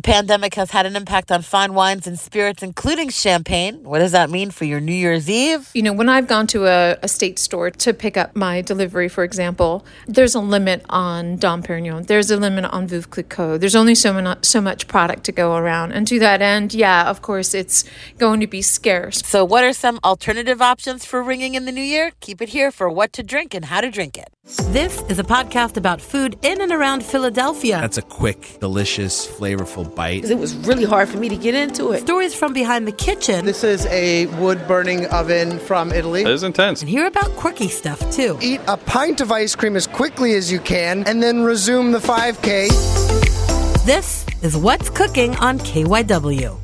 The pandemic has had an impact on fine wines and spirits, including champagne. What does that mean for your New Year's Eve? You know, when I've gone to a, a state store to pick up my delivery, for example, there's a limit on Dom Perignon. There's a limit on Veuve Clicquot. There's only so, many, so much product to go around. And to that end, yeah, of course, it's going to be scarce. So, what are some alternative options for ringing in the new year? Keep it here for what to drink and how to drink it. This is a podcast about food in and around Philadelphia. That's a quick, delicious, flavorful bite. It was really hard for me to get into it. Stories from behind the kitchen. This is a wood burning oven from Italy. It is intense. And hear about quirky stuff too. Eat a pint of ice cream as quickly as you can and then resume the 5K. This is What's Cooking on KYW.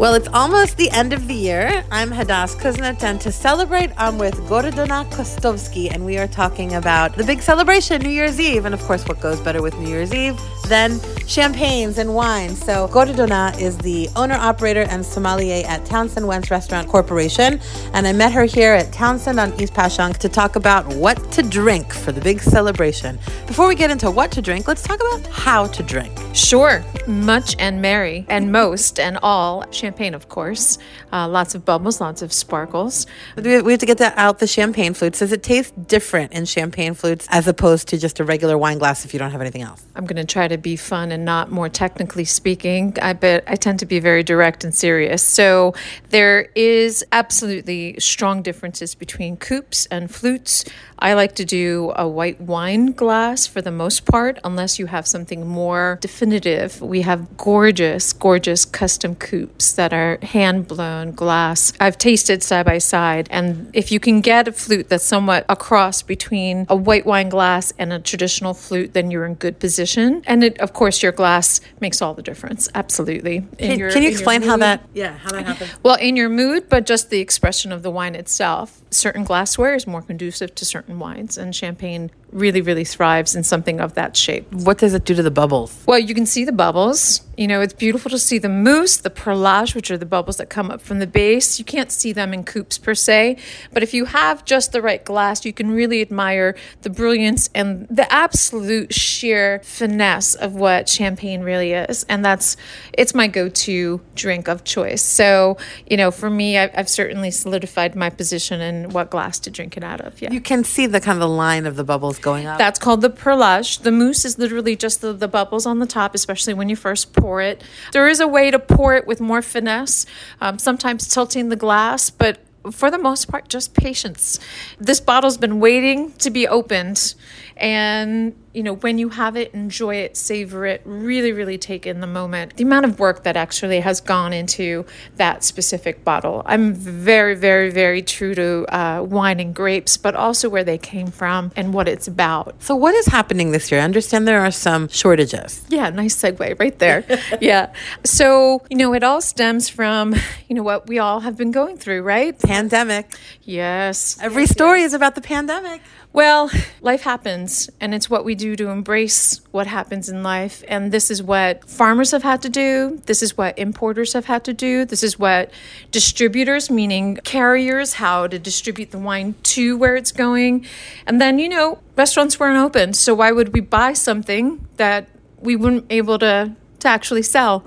Well, it's almost the end of the year. I'm Hadas Kuznits, and to celebrate, I'm with Gordana Kostovski, and we are talking about the big celebration, New Year's Eve, and of course, what goes better with New Year's Eve than champagnes and wine? So, Gordana is the owner, operator, and sommelier at Townsend Wentz Restaurant Corporation, and I met her here at Townsend on East Passyunk to talk about what to drink for the big celebration. Before we get into what to drink, let's talk about how to drink. Sure, much and merry, and most and all champagne, of course. Uh, lots of bubbles, lots of sparkles. We have to get that out the champagne flutes. Does it taste different in champagne flutes as opposed to just a regular wine glass if you don't have anything else? I'm going to try to be fun and not more technically speaking. I bet I tend to be very direct and serious. So there is absolutely strong differences between coupes and flutes. I like to do a white wine glass for the most part, unless you have something more definitive. We have gorgeous, gorgeous custom coupes that are hand blown glass. I've tasted side by side, and if you can get a flute that's somewhat a cross between a white wine glass and a traditional flute, then you're in good position. And it, of course, your glass makes all the difference. Absolutely. Can, your, can, you explain how that? Yeah, how that happens? Well, in your mood, but just the expression of the wine itself. Certain glassware is more conducive to certain wines, and champagne really, really thrives in something of that shape. What does it do to the bubbles? Well, you can see the bubbles. You know, it's beautiful to see the mousse, the perlage, which are the bubbles that come up from the base. You can't see them in coupes per se, but if you have just the right glass, you can really admire the brilliance and the absolute sheer finesse of what champagne really is. And that's, it's my go to drink of choice. So, you know, for me, I've, I've certainly solidified my position in what glass to drink it out of. Yeah. You can see the kind of the line of the bubbles going up. That's called the perlage. The mousse is literally just the, the bubbles on the top, especially when you first pour it. There is a way to pour it with more finesse, um, sometimes tilting the glass, but for the most part, just patience. This bottle's been waiting to be opened. And, you know, when you have it, enjoy it, savor it, really, really take in the moment. The amount of work that actually has gone into that specific bottle. I'm very, very, very true to uh, wine and grapes, but also where they came from and what it's about. So, what is happening this year? I understand there are some shortages. Yeah, nice segue right there. yeah. So, you know, it all stems from, you know, what we all have been going through, right? Pandemic. Yes. Every yes, story yes. is about the pandemic. Well, life happens, and it's what we do to embrace what happens in life. And this is what farmers have had to do. This is what importers have had to do. This is what distributors, meaning carriers, how to distribute the wine to where it's going. And then, you know, restaurants weren't open. So why would we buy something that we weren't able to to actually sell.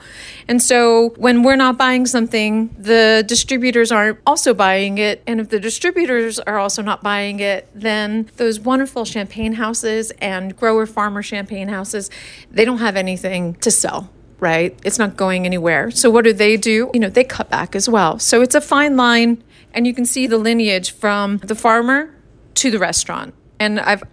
And so when we're not buying something, the distributors aren't also buying it. And if the distributors are also not buying it, then those wonderful champagne houses and grower farmer champagne houses, they don't have anything to sell. Right? It's not going anywhere. So, what do they do? You know, they cut back as well. So, it's a fine line, and you can see the lineage from the farmer to the restaurant. And I've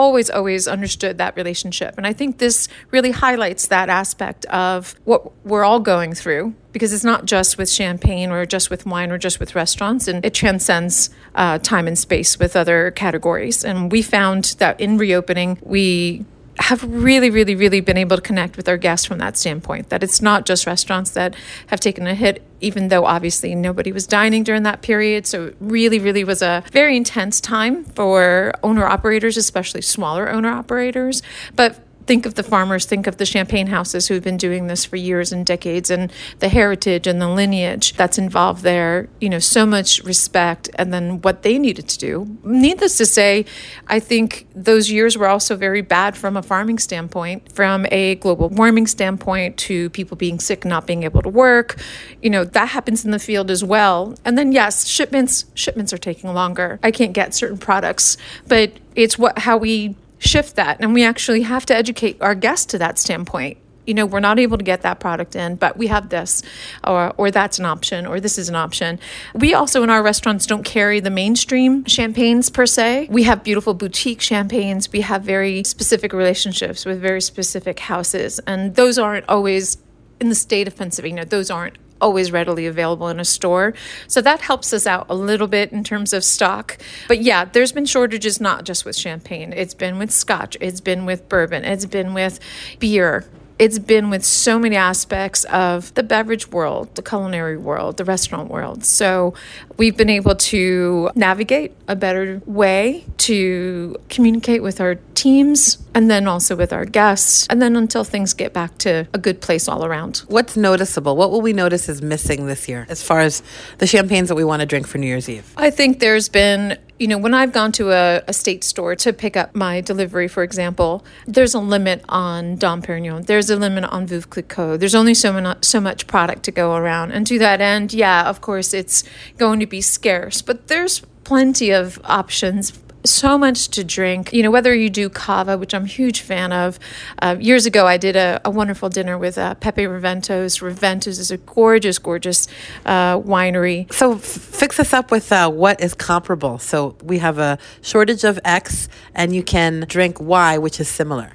always, always understood that relationship. And I think this really highlights that aspect of what we're all going through because it's not just with champagne or just with wine or just with restaurants, and it transcends uh, time and space with other categories. And we found that in reopening, we have really, really, really been able to connect with our guests from that standpoint. That it's not just restaurants that have taken a hit, even though obviously nobody was dining during that period. So it really, really was a very intense time for owner operators, especially smaller owner operators. But think of the farmers, think of the champagne houses who've been doing this for years and decades, and the heritage and the lineage that's involved there. You know, so much respect, and then what they needed to do. Needless to say, I think those years were also very bad from a farming standpoint, from a global warming standpoint, to people being sick, not being able to work. You know, that happens in the field as well. And then yes, shipments shipments are taking longer. I can't get certain products, but it's what how we shift that. And we actually have to educate our guests to that standpoint. You know, we're not able to get that product in, but we have this, or, or that's an option, or this is an option. We also, in our restaurants, don't carry the mainstream champagnes per se. We have beautiful boutique champagnes. We have very specific relationships with very specific houses, and those aren't always in the state of Pennsylvania. Those aren't always readily available in a store. So that helps us out a little bit in terms of stock. But yeah, there's been shortages not just with champagne, it's been with scotch, it's been with bourbon, it's been with beer it's been with so many aspects of the beverage world, the culinary world, the restaurant world. So we've been able to navigate a better way to communicate with our teams and then also with our guests, and then until things get back to a good place all around. What's noticeable? What will we notice is missing this year as far as the champagnes that we want to drink for New Year's Eve? I think there's been you know, when I've gone to a, a, state store to pick up my delivery, for example, there's a limit on Dom Perignon. There's a limit on Veuve Clicquot. There's only so, much so much product to go around. And to that end, yeah, of course, it's going to be scarce. But there's plenty of options so much to drink. You know, whether you do cava, which I'm a huge fan of. Uh, years ago, I did a, a wonderful dinner with uh, Pepe Raventos. Raventos is a gorgeous, gorgeous uh, winery. So f- fix us up with uh, what is comparable. So we have a shortage of X, and you can drink Y, which is similar.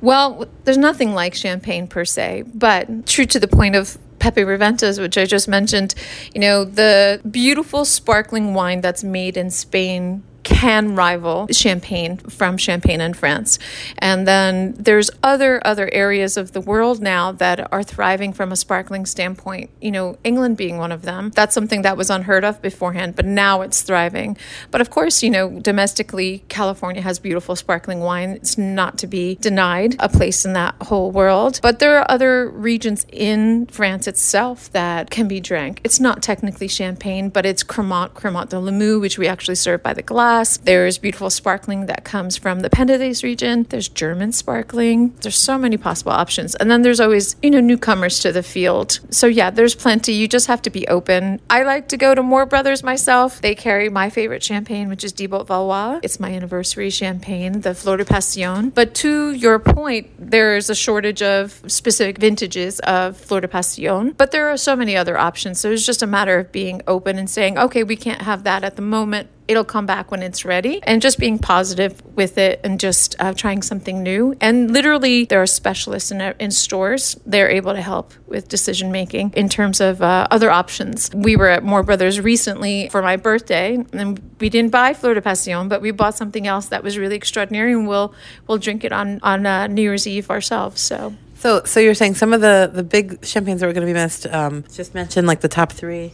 Well, there's nothing like champagne per se, but true to the point of Pepe Raventos, which I just mentioned, you know, the beautiful sparkling wine that's made in Spain can rival champagne from Champagne in France. And then there's other other areas of the world now that are thriving from a sparkling standpoint. You know, England being one of them. That's something that was unheard of beforehand, but now it's thriving. But of course, you know, domestically, California has beautiful sparkling wine. It's not to be denied a place in that whole world. But there are other regions in France itself that can be drank. It's not technically champagne, but it's Cremant, Cremant de Limoux, which we actually serve by the glass There's beautiful sparkling that comes from the Penedès region. There's German sparkling. There's so many possible options. And then there's always, you know, newcomers to the field. So yeah, there's plenty. You just have to be open. I like to go to Moore Brothers myself. They carry my favorite champagne, which is Diebolt-Vallois. It's my anniversary champagne, the Fleur de Passion. But to your point, there's a shortage of specific vintages of Fleur de Passion, but there are so many other options. So it's just a matter of being open and saying, okay, we can't have that at the moment it'll come back when it's ready and just being positive with it and just uh, trying something new and literally there are specialists in, in stores they're able to help with decision making in terms of uh, other options we were at moore brothers recently for my birthday and we didn't buy fleur de passion but we bought something else that was really extraordinary and we'll we'll drink it on on uh, new year's eve ourselves so so, so you're saying some of the the big champagnes that were going to be missed? Um, just mention like the top three.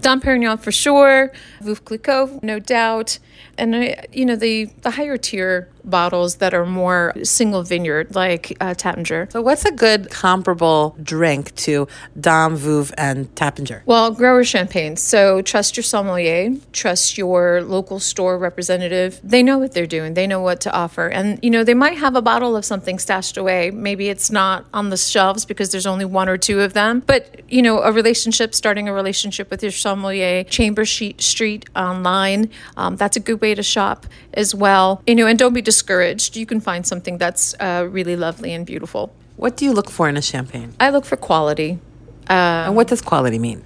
Dom Perignon for sure, Veuve Clicquot, no doubt, and uh, you know the the higher tier bottles that are more single vineyard, like uh, Taittinger. So, what's a good comparable drink to Dom, Veuve, and Taittinger? Well, grower champagne. So, trust your sommelier, trust your local store representative. They know what they're doing, they know what to offer. And, you know, they might have a bottle of something stashed away. Maybe it's not on the shelves because there's only one or two of them. But, you know, a relationship, starting a relationship with your sommelier, Chamber Street online, um, that's a good way to shop as well. You know, and don't be discouraged. You can find something that's uh, really lovely and beautiful. What do you look for in a champagne? I look for quality. Um, and what does quality mean?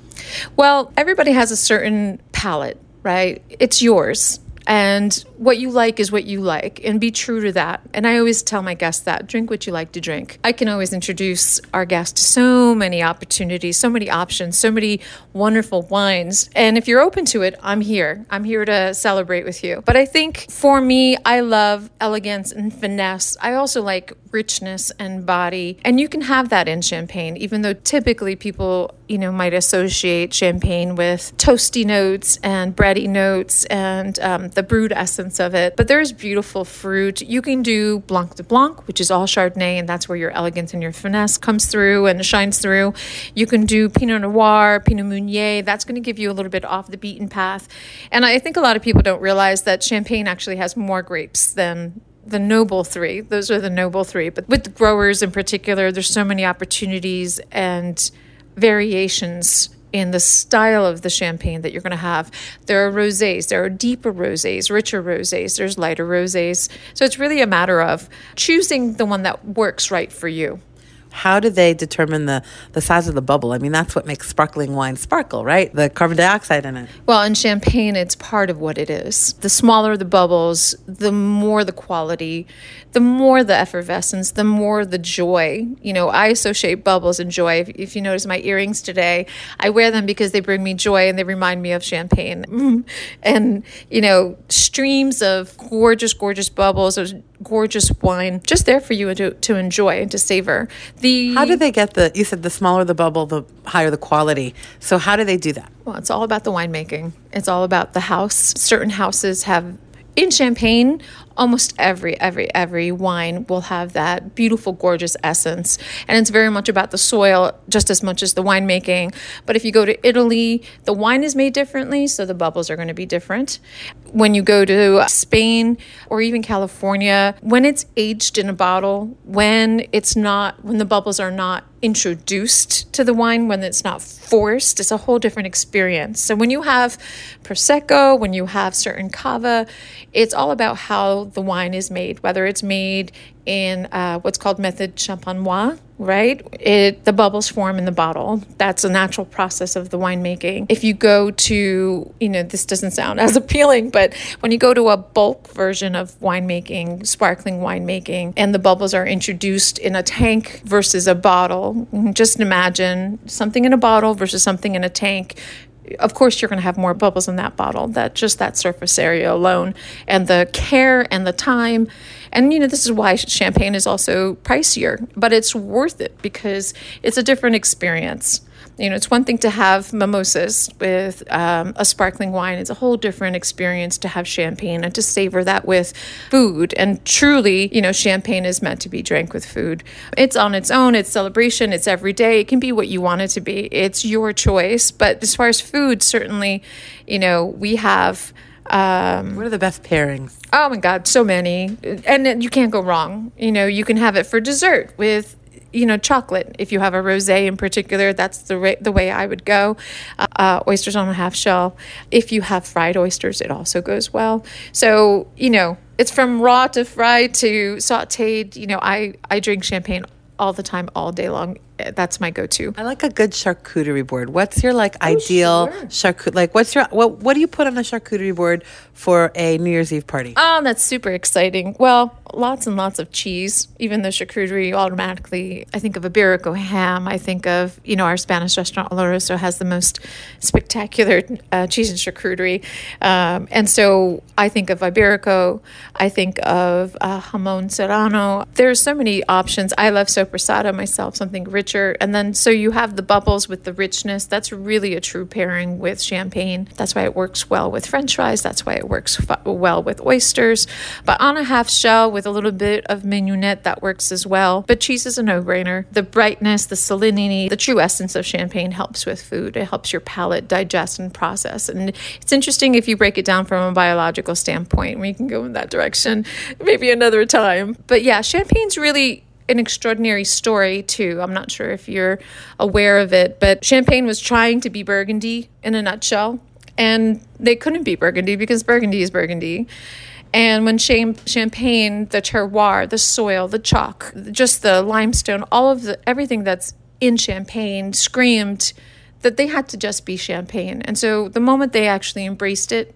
Well, everybody has a certain palate, right? It's yours. And what you like is what you like, and be true to that. And I always tell my guests that drink what you like to drink. I can always introduce our guests to so many opportunities, so many options, so many wonderful wines. And if you're open to it, I'm here. I'm here to celebrate with you. But I think for me, I love elegance and finesse. I also like richness and body. And you can have that in champagne, even though typically people, you know, might associate champagne with toasty notes and bready notes and um, the brewed essence of it. But there's beautiful fruit. You can do Blanc de Blanc, which is all Chardonnay, and that's where your elegance and your finesse comes through and shines through. You can do Pinot Noir, Pinot Meunier. That's going to give you a little bit off the beaten path. And I think a lot of people don't realize that champagne actually has more grapes than the noble three. Those are the noble three. But with growers in particular, there's so many opportunities and variations in the style of the champagne that you're going to have. There are rosés, there are deeper rosés, richer rosés, there's lighter rosés. So it's really a matter of choosing the one that works right for you how do they determine the, the size of the bubble? I mean, that's what makes sparkling wine sparkle, right? The carbon dioxide in it. Well, in champagne, it's part of what it is. The smaller the bubbles, the more the quality, the more the effervescence, the more the joy. You know, I associate bubbles and joy. If, if you notice my earrings today, I wear them because they bring me joy and they remind me of champagne. and, you know, streams of gorgeous, gorgeous bubbles, gorgeous wine just there for you to, to enjoy and to savor. The How do they get the you said the smaller the bubble the higher the quality. So how do they do that? Well, it's all about the winemaking. It's all about the house. Certain houses have in Champagne, almost every every every wine will have that beautiful gorgeous essence. And it's very much about the soil just as much as the winemaking. But if you go to italy the wine is made differently so the bubbles are going to be different. When you go to spain or even california when it's aged in a bottle when it's not when the bubbles are not introduced to the wine when it's not forced it's a whole different experience. So when you have prosecco when you have certain cava it's all about how the wine is made, whether it's made in uh, what's called method champenois, right? It the bubbles form in the bottle. That's a natural process of the winemaking. If you go to, you know, this doesn't sound as appealing, but when you go to a bulk version of winemaking, sparkling winemaking, and the bubbles are introduced in a tank versus a bottle, just imagine something in a bottle versus something in a tank of course you're going to have more bubbles in that bottle that just that surface area alone and the care and the time. And you know this is why champagne is also pricier but it's worth it because it's a different experience you know, it's one thing to have mimosas with um, a sparkling wine. It's a whole different experience to have champagne and to savor that with food. And truly, you know, champagne is meant to be drank with food. It's on its own, it's celebration, it's every day. It can be what you want it to be. It's your choice. But as far as food, certainly, you know, we have. Um, what are the best pairings? Oh my God, so many. And you can't go wrong. You know, you can have it for dessert with you know, chocolate. If you have a rosé in particular, that's the ra- the way I would go. Uh, uh, oysters on a half shell. If you have fried oysters, it also goes well. So you know, it's from raw to fried to sautéed. You know, I I drink champagne all the time, all day long that's my go-to. I like a good charcuterie board. What's your like oh, ideal sure. charcuterie? Like, what's your what? What do you put on a charcuterie board for a New Year's Eve party? Oh, that's super exciting. Well, lots and lots of cheese. Even the charcuterie, automatically, I think of Iberico ham. I think of you know our Spanish restaurant Oloroso has the most spectacular uh, cheese and charcuterie, um, and so I think of Iberico. I think of uh, jamon serrano. There are so many options. I love sopressata myself. Something richer. And then so you have the bubbles with the richness. That's really a true pairing with champagne. That's why it works well with french fries. That's why it works f- well with oysters. But on a half shell with a little bit of mignonette, that works as well. But cheese is a no brainer. The brightness, the salinity, the true essence of champagne helps with food. It helps your palate digest and process. And it's interesting if you break it down from a biological standpoint. We can go in that direction maybe another time. But yeah, champagne's really an extraordinary story too. I'm not sure if you're aware of it, but Champagne was trying to be Burgundy in a nutshell, and they couldn't be Burgundy because Burgundy is Burgundy. And when Champagne, the terroir, the soil, the chalk, just the limestone, all of the everything that's in Champagne screamed that they had to just be Champagne. And so the moment they actually embraced it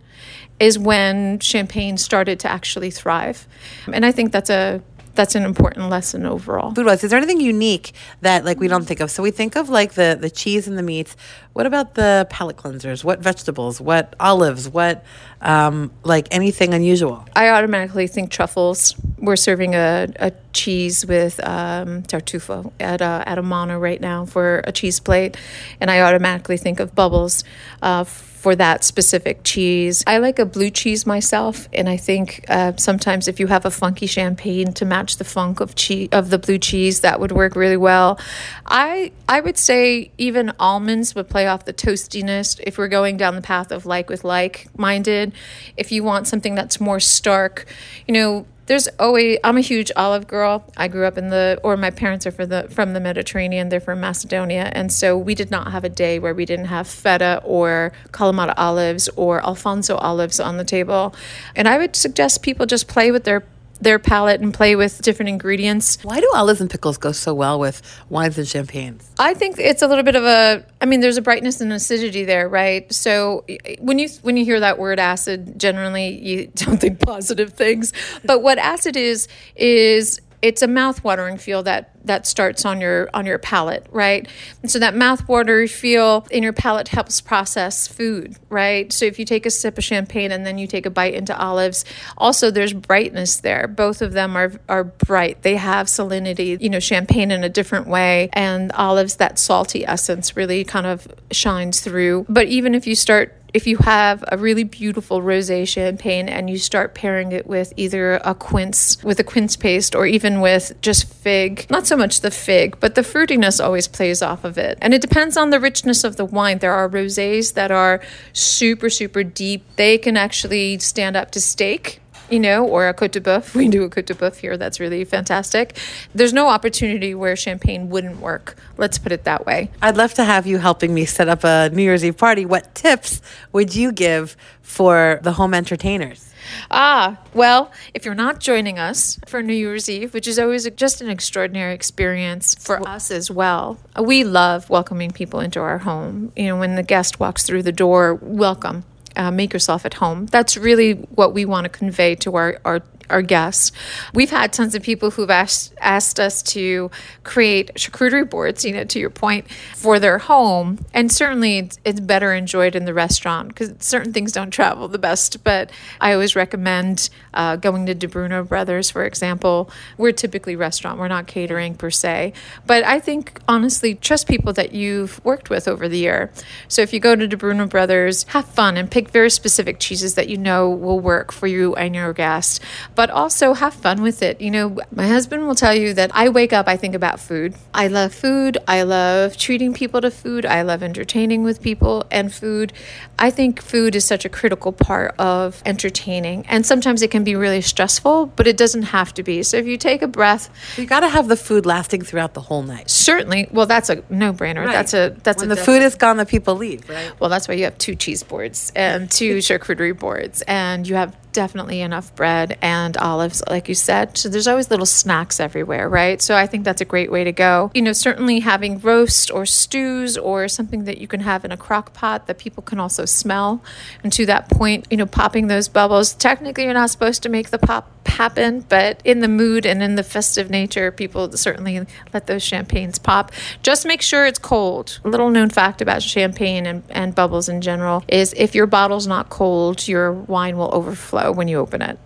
is when Champagne started to actually thrive. And I think that's a that's an important lesson overall. Food wise, is there anything unique that like we don't think of? So we think of like the the cheese and the meats. What about the palate cleansers? What vegetables? What olives? What um, like anything unusual? I automatically think truffles. We're serving a, a cheese with um, tartufo at a, at Amano right now for a cheese plate, and I automatically think of bubbles. Uh, for that specific cheese. I like a blue cheese myself, and I think uh, sometimes if you have a funky champagne to match the funk of cheese of the blue cheese, that would work really well. I I would say even almonds would play off the toastiness if we're going down the path of like with like minded. If you want something that's more stark, you know there's always I'm a huge olive girl. I grew up in the or my parents are for the from the Mediterranean. They're from Macedonia, and so we did not have a day where we didn't have feta or Kalamata olives or Alfonso olives on the table. And I would suggest people just play with their their palate and play with different ingredients. Why do olives and pickles go so well with wines and champagnes? I think it's a little bit of a I mean there's a brightness and acidity there, right? So when you when you hear that word acid, generally you don't think positive things. But what acid is is it's a mouth-watering feel that that starts on your on your palate, right? And so that mouth-watering feel in your palate helps process food, right? So if you take a sip of champagne and then you take a bite into olives, also there's brightness there. Both of them are are bright. They have salinity, you know, champagne in a different way and olives that salty essence really kind of shines through. But even if you start if you have a really beautiful rosé champagne and you start pairing it with either a quince with a quince paste or even with just fig, not so much the fig, but the fruitiness always plays off of it. And it depends on the richness of the wine. There are rosés that are super super deep. They can actually stand up to steak you know, or a Cote de Boeuf. We do a Cote de Boeuf here. That's really fantastic. There's no opportunity where champagne wouldn't work. Let's put it that way. I'd love to have you helping me set up a New Year's Eve party. What tips would you give for the home entertainers? Ah, well, if you're not joining us for New Year's Eve, which is always just an extraordinary experience for us as well, we love welcoming people into our home. You know, when the guest walks through the door, welcome uh, make yourself at home. That's really what we want to convey to our, our our guests. We've had tons of people who've asked asked us to create charcuterie boards, you know, to your point, for their home. And certainly it's, it's better enjoyed in the restaurant because certain things don't travel the best. But I always recommend uh, going to Di Bruno Brothers, for example. We're typically restaurant, we're not catering per se. But I think honestly, trust people that you've worked with over the year. So if you go to Di Bruno Brothers, have fun and pick very specific cheeses that you know will work for you and your guest but also have fun with it. You know, my husband will tell you that I wake up, I think about food. I love food. I love treating people to food. I love entertaining with people and food. I think food is such a critical part of entertaining. And sometimes it can be really stressful, but it doesn't have to be. So if you take a breath, you got to have the food lasting throughout the whole night. Certainly. Well, that's a no-brainer. Right. That's a that's when a the food is gone, the people leave. Right. Well, that's why you have two cheese boards and two charcuterie boards, and you have definitely enough bread and olives, like you said. So there's always little snacks everywhere, right? So I think that's a great way to go. You know, certainly having roast or stews or something that you can have in a crock pot that people can also smell. And to that point, you know, popping those bubbles. Technically, you're not supposed to make the pop happen, but in the mood and in the festive nature, people certainly let those champagnes pop. Just make sure it's cold. A little known fact about champagne and, and bubbles in general is if your bottle's not cold, your wine will overflow when you open it.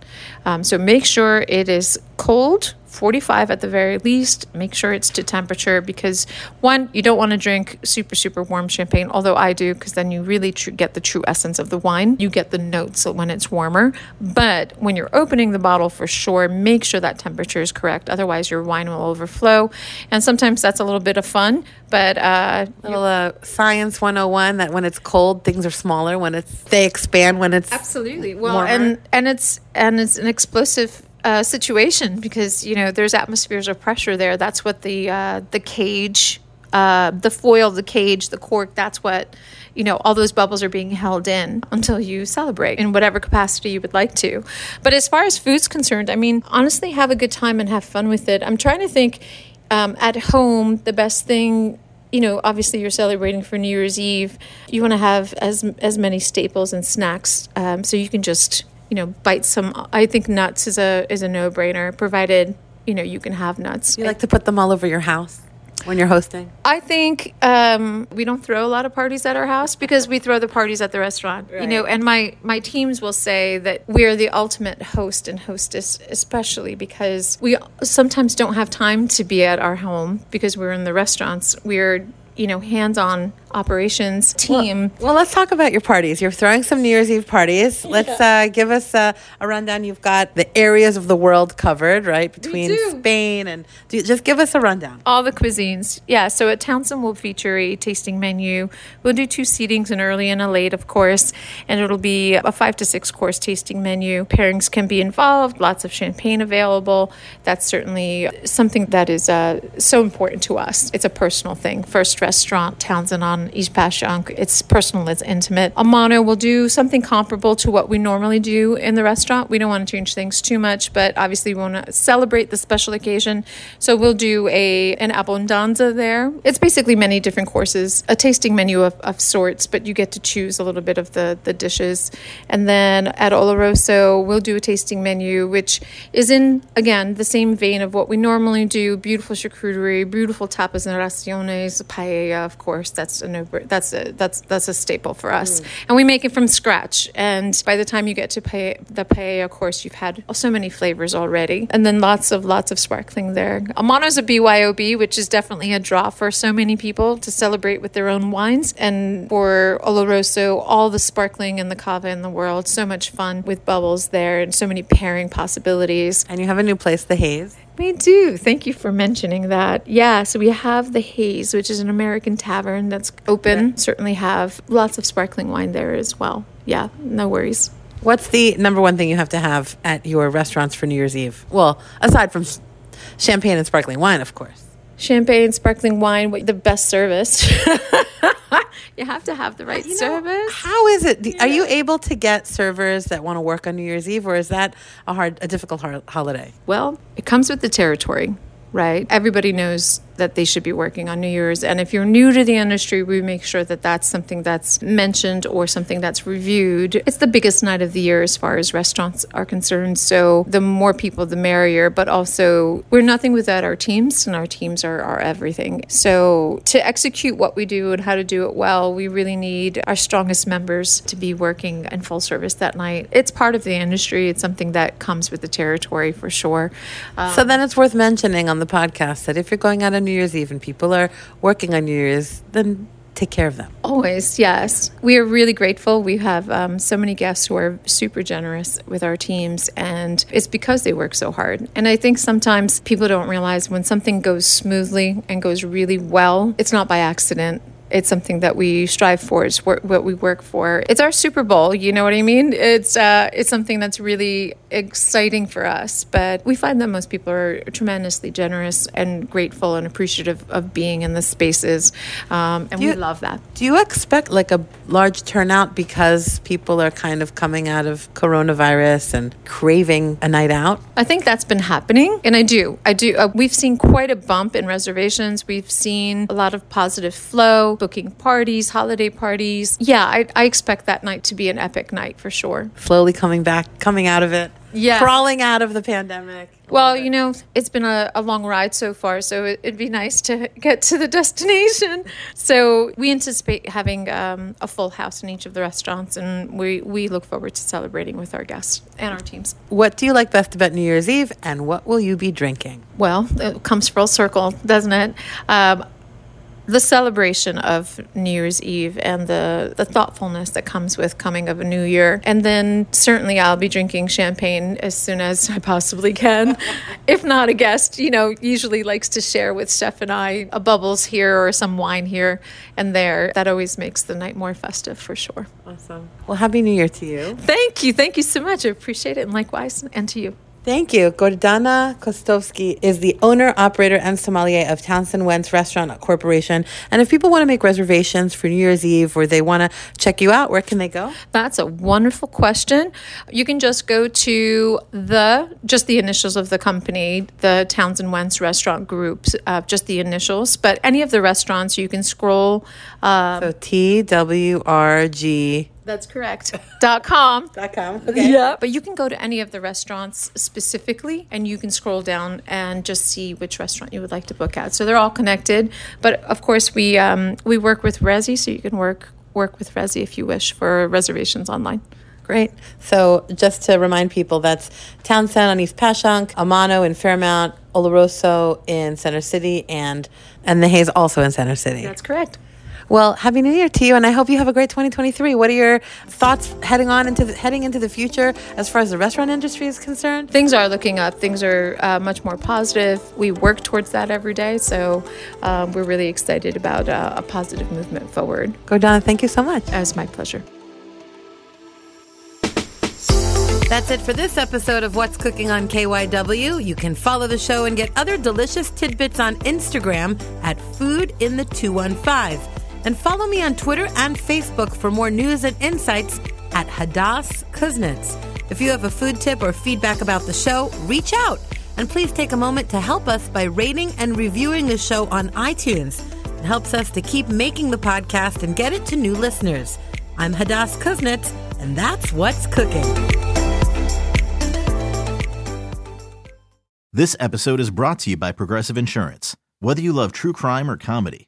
Um, so make sure it is cold 45 at the very least. Make sure it's to temperature because one, you don't want to drink super super warm champagne, although I do because then you really tr- get the true essence of the wine. You get the notes when it's warmer, but when you're opening the bottle for sure, make sure that temperature is correct. Otherwise, your wine will overflow, and sometimes that's a little bit of fun. But uh, little uh, science 101 that when it's cold, things are smaller. When it's they expand when it's absolutely well, warmer. and and it's and it's an explosive uh, situation because you know there's atmospheres of pressure there. That's what the uh, the cage, uh, the foil, the cage, the cork. That's what you know. All those bubbles are being held in until you celebrate in whatever capacity you would like to. But as far as food's concerned, I mean, honestly, have a good time and have fun with it. I'm trying to think. Um, at home, the best thing you know, obviously you're celebrating for New Year's Eve. You want to have as as many staples and snacks, um, so you can just you know bite some. I think nuts is a is a no brainer, provided you know you can have nuts. you like to put them all over your house when you're hosting. I think um, we don't throw a lot of parties at our house because we throw the parties at the restaurant. You know, and my my teams will say that we're the ultimate host and hostess, especially because we sometimes don't have time to be at our home because we're in the restaurants. We're you know hands-on operations team. Well, let's talk about your parties. You're throwing some New Year's Eve parties. Let's uh, give us uh, a rundown. You've got the areas of the world covered, right? Between. Spain and do, just give us a rundown. All the cuisines. Yeah, so at Townsend we'll feature a tasting menu. We'll do two seatings, an early and a late, of course, and it'll be a five to six course tasting menu. Pairings can be involved, lots of champagne available. That's certainly something that is uh, so important to us. It's a personal thing. First restaurant, Townsend on East Passyunk. It's personal, it's intimate. Amano will do something comparable to what we normally do in the restaurant. We don't want to change things too much, but obviously we want to celebrate the special occasion. So we'll do a an abundanza there. It's basically many different courses, a tasting menu of, of sorts, but you get to choose a little bit of the, the dishes. And then at Oloroso, we'll do a tasting menu, which is in, again, the same vein of what we normally do beautiful charcuterie, beautiful tapas and raciones, paella, of course. That's a no, that's a, that's that's a staple for us. And we make it from scratch. And by the time you get to pay, the paella of course, you've had so many flavors already. And then lots of lots of sparkling there. Amano's a BYOB, which is definitely a draw for so many people to celebrate with their own wines. And for Oloroso, all the sparkling and the cava in the world. So much fun with bubbles there and so many pairing possibilities. And you have a new place, the Haze. We do. Thank you for mentioning that. Yeah, so we have the Haze, which is an American tavern that's open. Certainly have lots of sparkling wine there as well. Yeah, no worries. What's the number one thing you have to have at your restaurants for New Year's Eve? Well, aside from champagne and sparkling wine, of course. Champagne, sparkling wine, the best service. you have to have the right You know, service. How is it? Do- Are you able to get servers that want to work on New Year's Eve, or is that a hard, a difficult har- holiday? Well, it comes with the territory, right? Everybody knows that they should be working on New Year's. And if you're new to the industry, we make sure that that's something that's mentioned or something that's reviewed. It's the biggest night of the year as far as restaurants are concerned. So the more people, the merrier. But also, we're nothing without our teams, and our teams are, everything. So to execute what we do and how to do it well, we really need our strongest members to be working in full service that night. It's part of the industry, it's something that comes with the territory for sure. Um, so then it's worth mentioning on the podcast that if you're going out on New Year's Eve and people are working on New Year's, then take care of them. Always, yes. We are really grateful. We have um, so many guests who are super generous with our teams, and it's because they work so hard. And I think sometimes people don't realize when something goes smoothly and goes really well, it's not by accident. It's something that we strive for. It's wor- what we work for. It's our Super Bowl. You know what I mean? It's uh, it's something that's really exciting for us. But we find that most people are tremendously generous and grateful and appreciative of being in the spaces, um, and we love that. Do you expect like a large turnout because people are kind of coming out of coronavirus and craving a night out? I think that's been happening, and I do. I do. Uh, we've seen quite a bump in reservations. We've seen a lot of positive flow, booking parties, holiday parties. Yeah, I, I expect that night to be an epic night for sure. Slowly coming back, coming out of it, Yeah. crawling out of the pandemic. Well, you know, it's been a, a long ride so far, so it, would be nice to get to the destination. So we anticipate having um, a full house in each of the restaurants, and we, we look forward to celebrating with our guests and our teams. What do you like best about New Year's Eve, and what will you be drinking? Well, it comes full circle, doesn't it? Um, the celebration of New Year's Eve and the, the thoughtfulness that comes with coming of a new year. And then certainly I'll be drinking champagne as soon as I possibly can. if not a guest, you know, usually likes to share with Steph and I a bubbles here or some wine here and there. That always makes the night more festive for sure. Awesome. Well, Happy New Year to you. Thank you. Thank you so much. I appreciate it. And likewise, and to you. Thank you. Gordana Kostovski is the owner, operator, and sommelier of Townsend Wentz Restaurant Corporation. And if people want to make reservations for New Year's Eve or they want to check you out, where can they go? That's a wonderful question. You can just go to the, just the initials of the company, the Townsend Wentz Restaurant Group, uh, just the initials. But any of the restaurants, you can scroll. Um, so T W R G that's correct. Dot com. Dot com. Okay. Yeah. But you can go to any of the restaurants specifically and you can scroll down and just see which restaurant you would like to book at. So they're all connected. But of course we um, we work with Resy, so you can work work with Resy if you wish for reservations online. Great. So just to remind people, that's Townsend on East Passyunk, Amano in Fairmount, Oloroso in Center City, and and the Hayes also in Center City. That's correct. Well, happy New Year to you, and I hope you have a great 2023. What are your thoughts heading on into the, heading into the future as far as the restaurant industry is concerned? Things are looking up. Things are uh, much more positive. We work towards that every day, so um, we're really excited about uh, a positive movement forward. Gordana, thank you so much. It was my pleasure. That's it for this episode of What's Cooking on KYW. You can follow the show and get other delicious tidbits on Instagram at Food in the 215. And follow me on Twitter and Facebook for more news and insights at Hadas Kuznits. If you have a food tip or feedback about the show, reach out. And please take a moment to help us by rating and reviewing the show on iTunes. It helps us to keep making the podcast and get it to new listeners. I'm Hadas Kuznits, and that's what's cooking. This episode is brought to you by Progressive Insurance. Whether you love true crime or comedy,